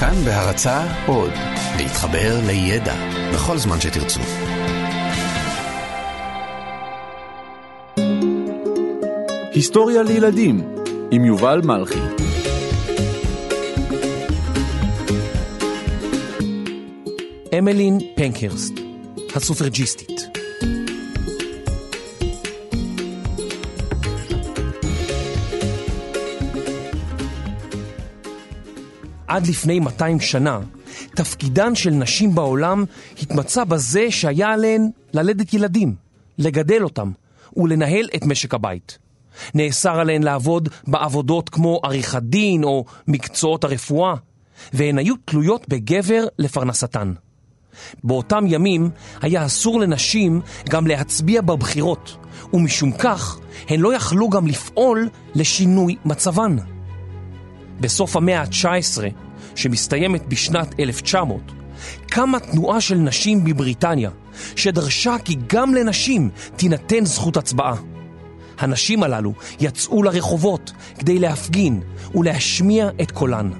כאן בהרצה עוד, להתחבר לידע בכל זמן שתרצו. היסטוריה לילדים עם יובל מלכי אמלין פנקרסט, הסופרג'יסטית. עד לפני 200 שנה, תפקידן של נשים בעולם התמצא בזה שהיה עליהן ללדת ילדים, לגדל אותם ולנהל את משק הבית. נאסר עליהן לעבוד בעבודות כמו עריכת דין או מקצועות הרפואה, והן היו תלויות בגבר לפרנסתן. באותם ימים היה אסור לנשים גם להצביע בבחירות, ומשום כך הן לא יכלו גם לפעול לשינוי מצבן. בסוף המאה ה-19, שמסתיימת בשנת 1900, קמה תנועה של נשים בבריטניה, שדרשה כי גם לנשים תינתן זכות הצבעה. הנשים הללו יצאו לרחובות כדי להפגין ולהשמיע את קולן.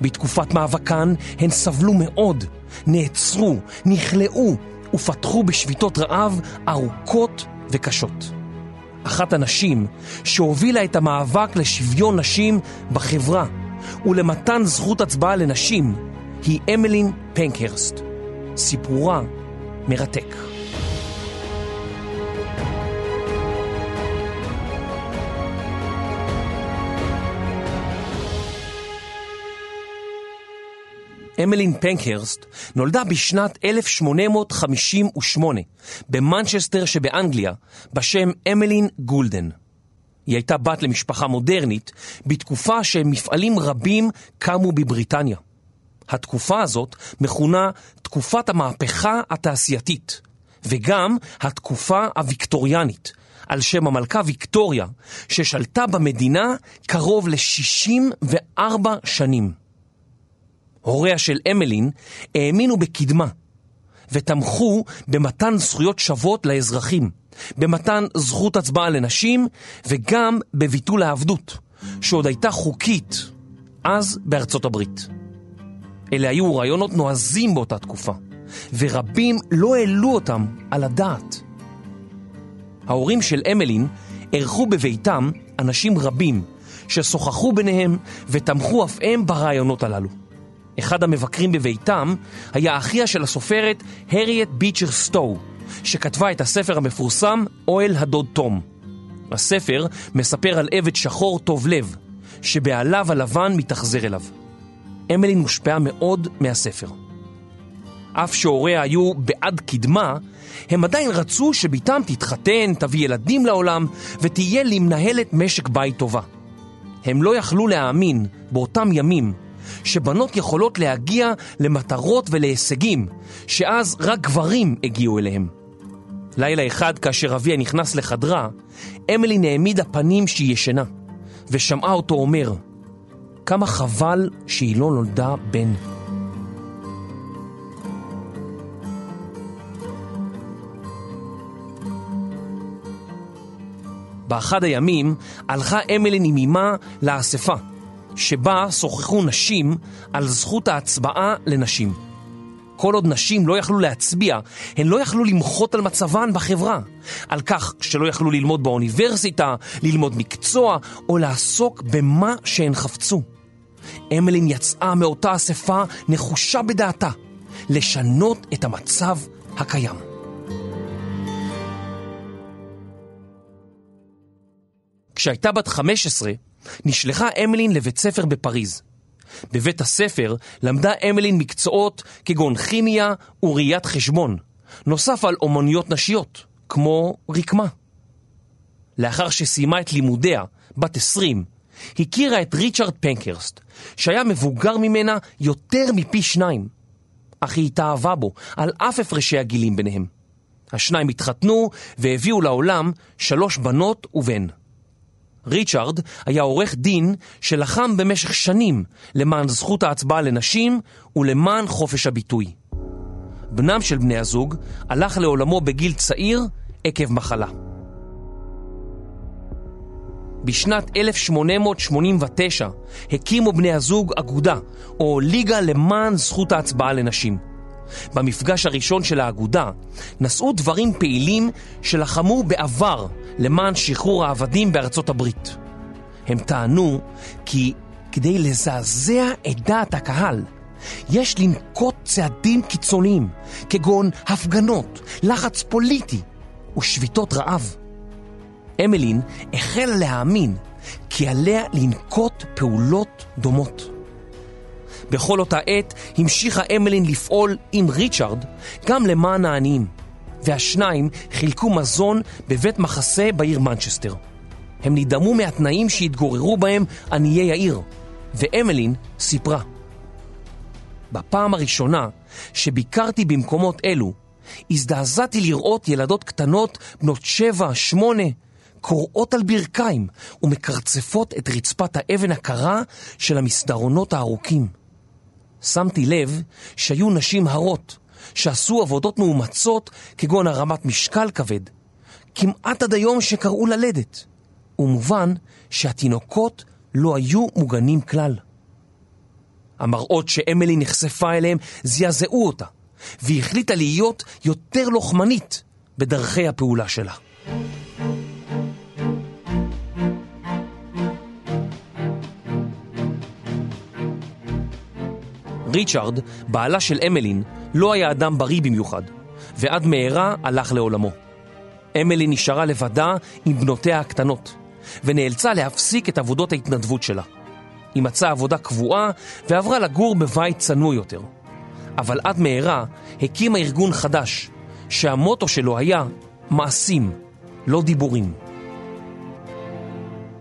בתקופת מאבקן הן סבלו מאוד, נעצרו, נכלאו ופתחו בשביתות רעב ארוכות וקשות. אחת הנשים שהובילה את המאבק לשוויון נשים בחברה ולמתן זכות הצבעה לנשים היא אמלין פנקרסט. סיפורה מרתק. אמלין פנקרסט נולדה בשנת 1858 במנצ'סטר שבאנגליה בשם אמלין גולדן. היא הייתה בת למשפחה מודרנית בתקופה שמפעלים רבים קמו בבריטניה. התקופה הזאת מכונה תקופת המהפכה התעשייתית, וגם התקופה הוויקטוריאנית, על שם המלכה ויקטוריה, ששלטה במדינה קרוב ל-64 שנים. הוריה של אמלין האמינו בקדמה ותמכו במתן זכויות שוות לאזרחים, במתן זכות הצבעה לנשים וגם בביטול העבדות, שעוד הייתה חוקית אז בארצות הברית. אלה היו רעיונות נועזים באותה תקופה, ורבים לא העלו אותם על הדעת. ההורים של אמלין אירחו בביתם אנשים רבים ששוחחו ביניהם ותמכו אף הם ברעיונות הללו. אחד המבקרים בביתם היה אחיה של הסופרת הריאט ביצ'ר סטו, שכתבה את הספר המפורסם אוהל הדוד תום. הספר מספר על עבד שחור טוב לב, שבעליו הלבן מתאכזר אליו. אמלין מושפעה מאוד מהספר. אף שהוריה היו בעד קדמה, הם עדיין רצו שבתם תתחתן, תביא ילדים לעולם ותהיה למנהלת משק בית טובה. הם לא יכלו להאמין באותם ימים שבנות יכולות להגיע למטרות ולהישגים שאז רק גברים הגיעו אליהם. לילה אחד כאשר אביה נכנס לחדרה, אמילי נעמידה פנים שהיא ישנה, ושמעה אותו אומר, כמה חבל שהיא לא נולדה בן. באחד הימים הלכה אמילין עם אמה לאספה, שבה שוחחו נשים על זכות ההצבעה לנשים. כל עוד נשים לא יכלו להצביע, הן לא יכלו למחות על מצבן בחברה. על כך שלא יכלו ללמוד באוניברסיטה, ללמוד מקצוע, או לעסוק במה שהן חפצו. אמלין יצאה מאותה אספה נחושה בדעתה, לשנות את המצב הקיים. כשהייתה בת 15, נשלחה אמלין לבית ספר בפריז. בבית הספר למדה אמלין מקצועות כגון כימיה וראיית חשבון, נוסף על אומנויות נשיות, כמו רקמה. לאחר שסיימה את לימודיה, בת 20, הכירה את ריצ'רד פנקרסט, שהיה מבוגר ממנה יותר מפי שניים. אך היא התאהבה בו, על אף הפרשי הגילים ביניהם. השניים התחתנו והביאו לעולם שלוש בנות ובן. ריצ'רד היה עורך דין שלחם במשך שנים למען זכות ההצבעה לנשים ולמען חופש הביטוי. בנם של בני הזוג הלך לעולמו בגיל צעיר עקב מחלה. בשנת 1889 הקימו בני הזוג אגודה, או ליגה למען זכות ההצבעה לנשים. במפגש הראשון של האגודה נשאו דברים פעילים שלחמו בעבר למען שחרור העבדים בארצות הברית. הם טענו כי כדי לזעזע את דעת הקהל, יש לנקוט צעדים קיצוניים, כגון הפגנות, לחץ פוליטי ושביתות רעב. אמלין החלה להאמין כי עליה לנקוט פעולות דומות. בכל אותה עת המשיכה אמלין לפעול עם ריצ'רד גם למען העניים, והשניים חילקו מזון בבית מחסה בעיר מנצ'סטר. הם נדהמו מהתנאים שהתגוררו בהם עניי העיר, ואמלין סיפרה. בפעם הראשונה שביקרתי במקומות אלו, הזדעזעתי לראות ילדות קטנות בנות שבע, שמונה, קורעות על ברכיים ומקרצפות את רצפת האבן הקרה של המסדרונות הארוכים. שמתי לב שהיו נשים הרות שעשו עבודות מאומצות כגון הרמת משקל כבד, כמעט עד היום שקראו ללדת, ומובן שהתינוקות לא היו מוגנים כלל. המראות שאמילי נחשפה אליהם זעזעו אותה, והיא החליטה להיות יותר לוחמנית בדרכי הפעולה שלה. ריצ'רד, בעלה של אמלין, לא היה אדם בריא במיוחד, ועד מהרה הלך לעולמו. אמלין נשארה לבדה עם בנותיה הקטנות, ונאלצה להפסיק את עבודות ההתנדבות שלה. היא מצאה עבודה קבועה ועברה לגור בבית צנוע יותר. אבל עד מהרה הקימה ארגון חדש, שהמוטו שלו היה מעשים, לא דיבורים.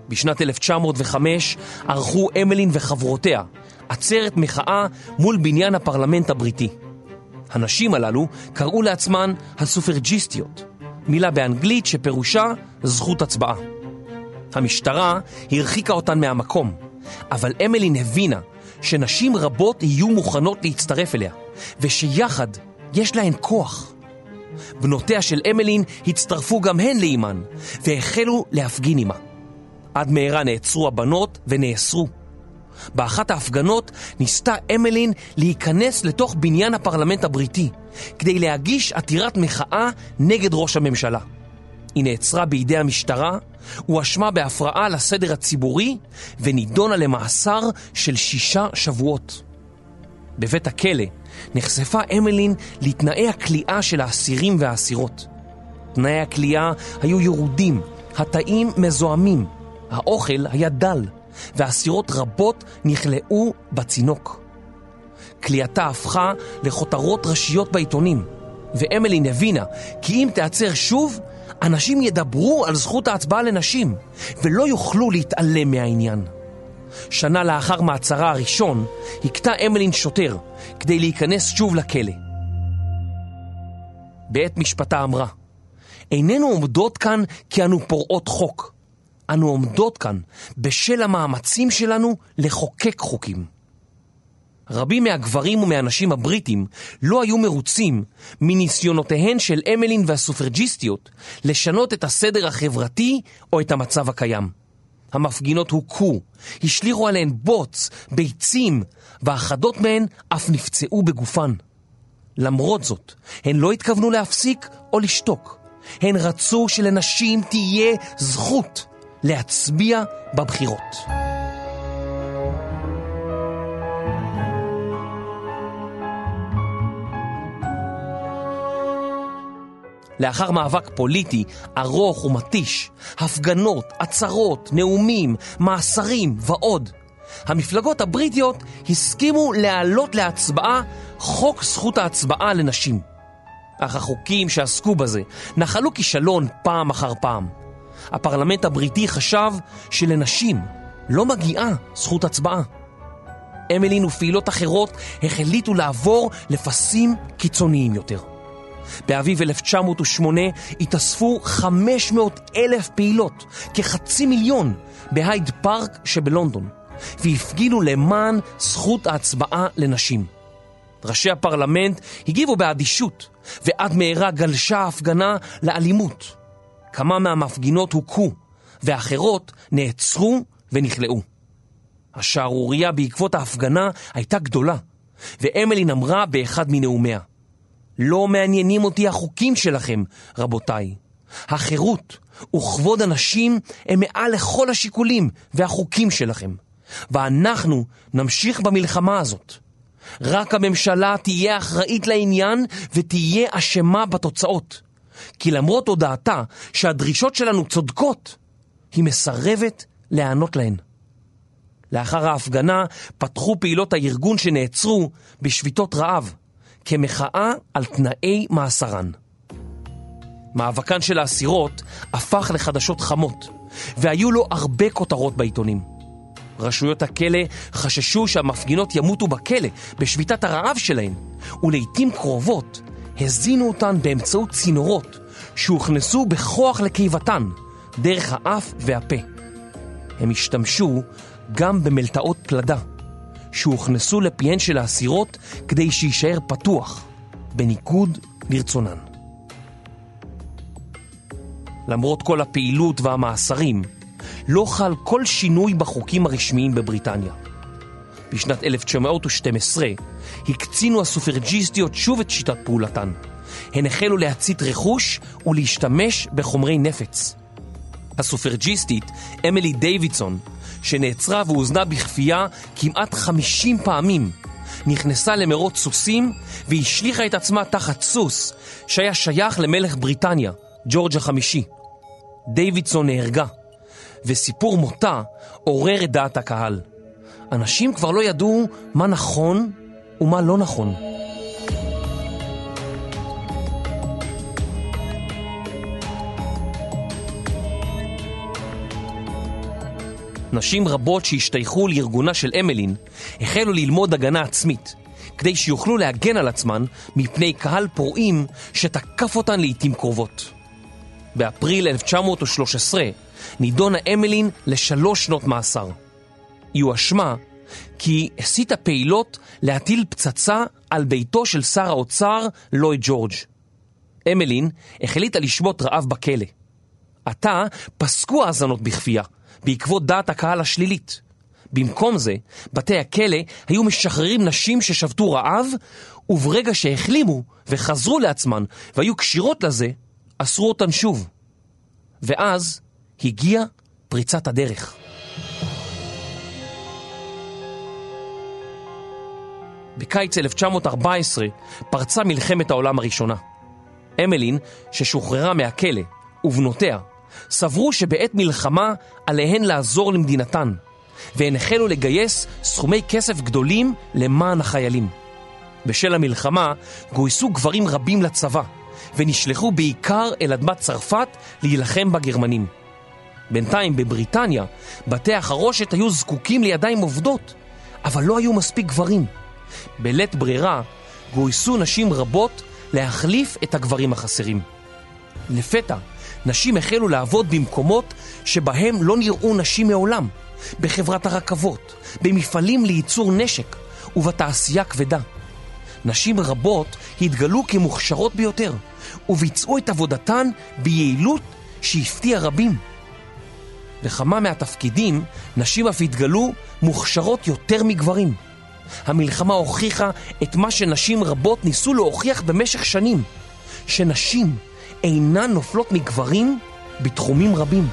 בשנת 1905 ערכו אמלין וחברותיה עצרת מחאה מול בניין הפרלמנט הבריטי. הנשים הללו קראו לעצמן הסופרג'יסטיות, מילה באנגלית שפירושה זכות הצבעה. המשטרה הרחיקה אותן מהמקום, אבל אמלין הבינה שנשים רבות יהיו מוכנות להצטרף אליה, ושיחד יש להן כוח. בנותיה של אמלין הצטרפו גם הן לאימן, והחלו להפגין עימה. עד מהרה נעצרו הבנות ונאסרו. באחת ההפגנות ניסתה אמלין להיכנס לתוך בניין הפרלמנט הבריטי כדי להגיש עתירת מחאה נגד ראש הממשלה. היא נעצרה בידי המשטרה, הואשמה בהפרעה לסדר הציבורי ונידונה למאסר של שישה שבועות. בבית הכלא נחשפה אמלין לתנאי הכליאה של האסירים והאסירות. תנאי הכליאה היו ירודים, התאים מזוהמים, האוכל היה דל. ואסירות רבות נכלאו בצינוק. כליאתה הפכה לכותרות ראשיות בעיתונים, ואמלין הבינה כי אם תיעצר שוב, אנשים ידברו על זכות ההצבעה לנשים, ולא יוכלו להתעלם מהעניין. שנה לאחר מעצרה הראשון, הכתה אמלין שוטר כדי להיכנס שוב לכלא. בעת משפטה אמרה, איננו עומדות כאן כי אנו פורעות חוק, אנו עומדות כאן בשל המאמצים שלנו לחוקק חוקים. רבים מהגברים ומהנשים הבריטים לא היו מרוצים מניסיונותיהן של אמלין והסופרג'יסטיות לשנות את הסדר החברתי או את המצב הקיים. המפגינות הוכו, השליכו עליהן בוץ, ביצים, ואחדות מהן אף נפצעו בגופן. למרות זאת, הן לא התכוונו להפסיק או לשתוק. הן רצו שלנשים תהיה זכות להצביע בבחירות. לאחר מאבק פוליטי ארוך ומתיש, הפגנות, עצרות, נאומים, מאסרים ועוד, המפלגות הבריטיות הסכימו להעלות להצבעה חוק זכות ההצבעה לנשים. אך החוקים שעסקו בזה נחלו כישלון פעם אחר פעם. הפרלמנט הבריטי חשב שלנשים לא מגיעה זכות הצבעה. אמלין ופעילות אחרות החליטו לעבור לפסים קיצוניים יותר. באביב 1908 התאספו 500 אלף פעילות, כחצי מיליון, בהייד פארק שבלונדון, והפגינו למען זכות ההצבעה לנשים. ראשי הפרלמנט הגיבו באדישות, ועד מהרה גלשה ההפגנה לאלימות. כמה מהמפגינות הוכו, ואחרות נעצרו ונכלאו. השערורייה בעקבות ההפגנה הייתה גדולה, ואמלין אמרה באחד מנאומיה, לא מעניינים אותי החוקים שלכם, רבותיי. החירות וכבוד הנשים הם מעל לכל השיקולים והחוקים שלכם, ואנחנו נמשיך במלחמה הזאת. רק הממשלה תהיה אחראית לעניין ותהיה אשמה בתוצאות. כי למרות הודעתה שהדרישות שלנו צודקות, היא מסרבת להיענות להן. לאחר ההפגנה פתחו פעילות הארגון שנעצרו בשביתות רעב, כמחאה על תנאי מאסרן. מאבקן של האסירות הפך לחדשות חמות, והיו לו הרבה כותרות בעיתונים. רשויות הכלא חששו שהמפגינות ימותו בכלא בשביתת הרעב שלהן, ולעיתים קרובות הזינו אותן באמצעות צינורות שהוכנסו בכוח לקיבתן, דרך האף והפה. הם השתמשו גם במלטעות פלדה, שהוכנסו לפיהן של האסירות כדי שיישאר פתוח, בניגוד לרצונן. למרות כל הפעילות והמאסרים, לא חל כל שינוי בחוקים הרשמיים בבריטניה. בשנת 1912 הקצינו הסופרג'יסטיות שוב את שיטת פעולתן. הן החלו להצית רכוש ולהשתמש בחומרי נפץ. הסופרג'יסטית אמילי דיווידסון, שנעצרה והוזנה בכפייה כמעט 50 פעמים, נכנסה למרוץ סוסים והשליכה את עצמה תחת סוס שהיה שייך למלך בריטניה, ג'ורג' החמישי. דיווידסון נהרגה, וסיפור מותה עורר את דעת הקהל. אנשים כבר לא ידעו מה נכון ומה לא נכון. נשים רבות שהשתייכו לארגונה של אמלין החלו ללמוד הגנה עצמית, כדי שיוכלו להגן על עצמן מפני קהל פורעים שתקף אותן לעיתים קרובות. באפריל 1913 נידונה אמלין לשלוש שנות מאסר. היא הואשמה כי הסיתה פעילות להטיל פצצה על ביתו של שר האוצר לואי ג'ורג'. אמלין החליטה לשבות רעב בכלא. עתה פסקו האזנות בכפייה, בעקבות דעת הקהל השלילית. במקום זה, בתי הכלא היו משחררים נשים ששבתו רעב, וברגע שהחלימו וחזרו לעצמן והיו כשירות לזה, אסרו אותן שוב. ואז הגיעה פריצת הדרך. בקיץ 1914 פרצה מלחמת העולם הראשונה. אמלין, ששוחררה מהכלא, ובנותיה, סברו שבעת מלחמה עליהן לעזור למדינתן, והן החלו לגייס סכומי כסף גדולים למען החיילים. בשל המלחמה גויסו גברים רבים לצבא, ונשלחו בעיקר אל אדמת צרפת להילחם בגרמנים. בינתיים בבריטניה, בתי החרושת היו זקוקים לידיים עובדות, אבל לא היו מספיק גברים. בלית ברירה גויסו נשים רבות להחליף את הגברים החסרים. לפתע, נשים החלו לעבוד במקומות שבהם לא נראו נשים מעולם, בחברת הרכבות, במפעלים לייצור נשק ובתעשייה כבדה. נשים רבות התגלו כמוכשרות ביותר, וביצעו את עבודתן ביעילות שהפתיעה רבים. בכמה מהתפקידים נשים אף התגלו מוכשרות יותר מגברים. המלחמה הוכיחה את מה שנשים רבות ניסו להוכיח במשך שנים, שנשים אינן נופלות מגברים בתחומים רבים.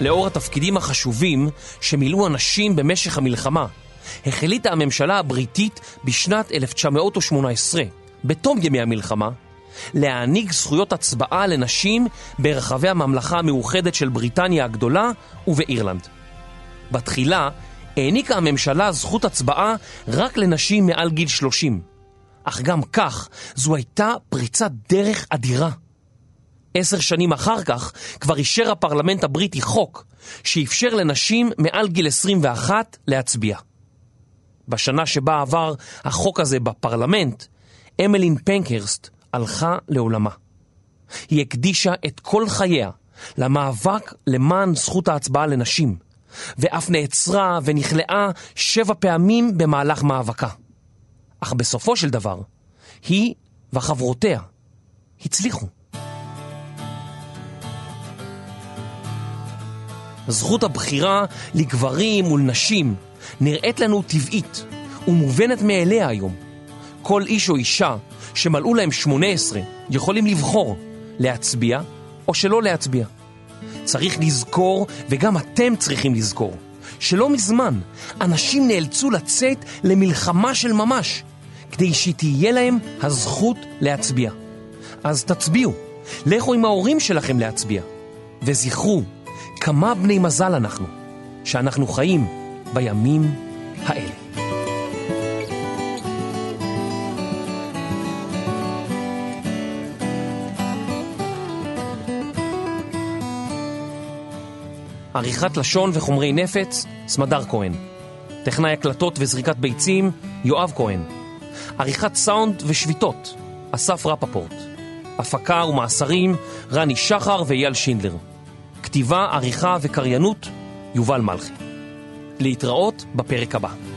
לאור התפקידים החשובים שמילאו הנשים במשך המלחמה, החליטה הממשלה הבריטית בשנת 1918, בתום ימי המלחמה, להעניק זכויות הצבעה לנשים ברחבי הממלכה המאוחדת של בריטניה הגדולה ובאירלנד. בתחילה העניקה הממשלה זכות הצבעה רק לנשים מעל גיל 30, אך גם כך זו הייתה פריצת דרך אדירה. עשר שנים אחר כך כבר אישר הפרלמנט הבריטי חוק שאפשר לנשים מעל גיל 21 להצביע. בשנה שבה עבר החוק הזה בפרלמנט, אמלין פנקרסט הלכה לעולמה. היא הקדישה את כל חייה למאבק למען זכות ההצבעה לנשים, ואף נעצרה ונכלאה שבע פעמים במהלך מאבקה. אך בסופו של דבר, היא וחברותיה הצליחו. זכות הבחירה לגברים מול נשים נראית לנו טבעית ומובנת מאליה היום. כל איש או אישה שמלאו להם 18 יכולים לבחור להצביע או שלא להצביע. צריך לזכור, וגם אתם צריכים לזכור, שלא מזמן אנשים נאלצו לצאת למלחמה של ממש כדי שתהיה להם הזכות להצביע. אז תצביעו, לכו עם ההורים שלכם להצביע, וזכרו כמה בני מזל אנחנו, שאנחנו חיים בימים האלה. עריכת לשון וחומרי נפץ, סמדר כהן. טכנאי הקלטות וזריקת ביצים, יואב כהן. עריכת סאונד ושביתות, אסף רפפורט. הפקה ומאסרים, רני שחר ואייל שינדלר. כתיבה, עריכה וקריינות, יובל מלכי. להתראות בפרק הבא.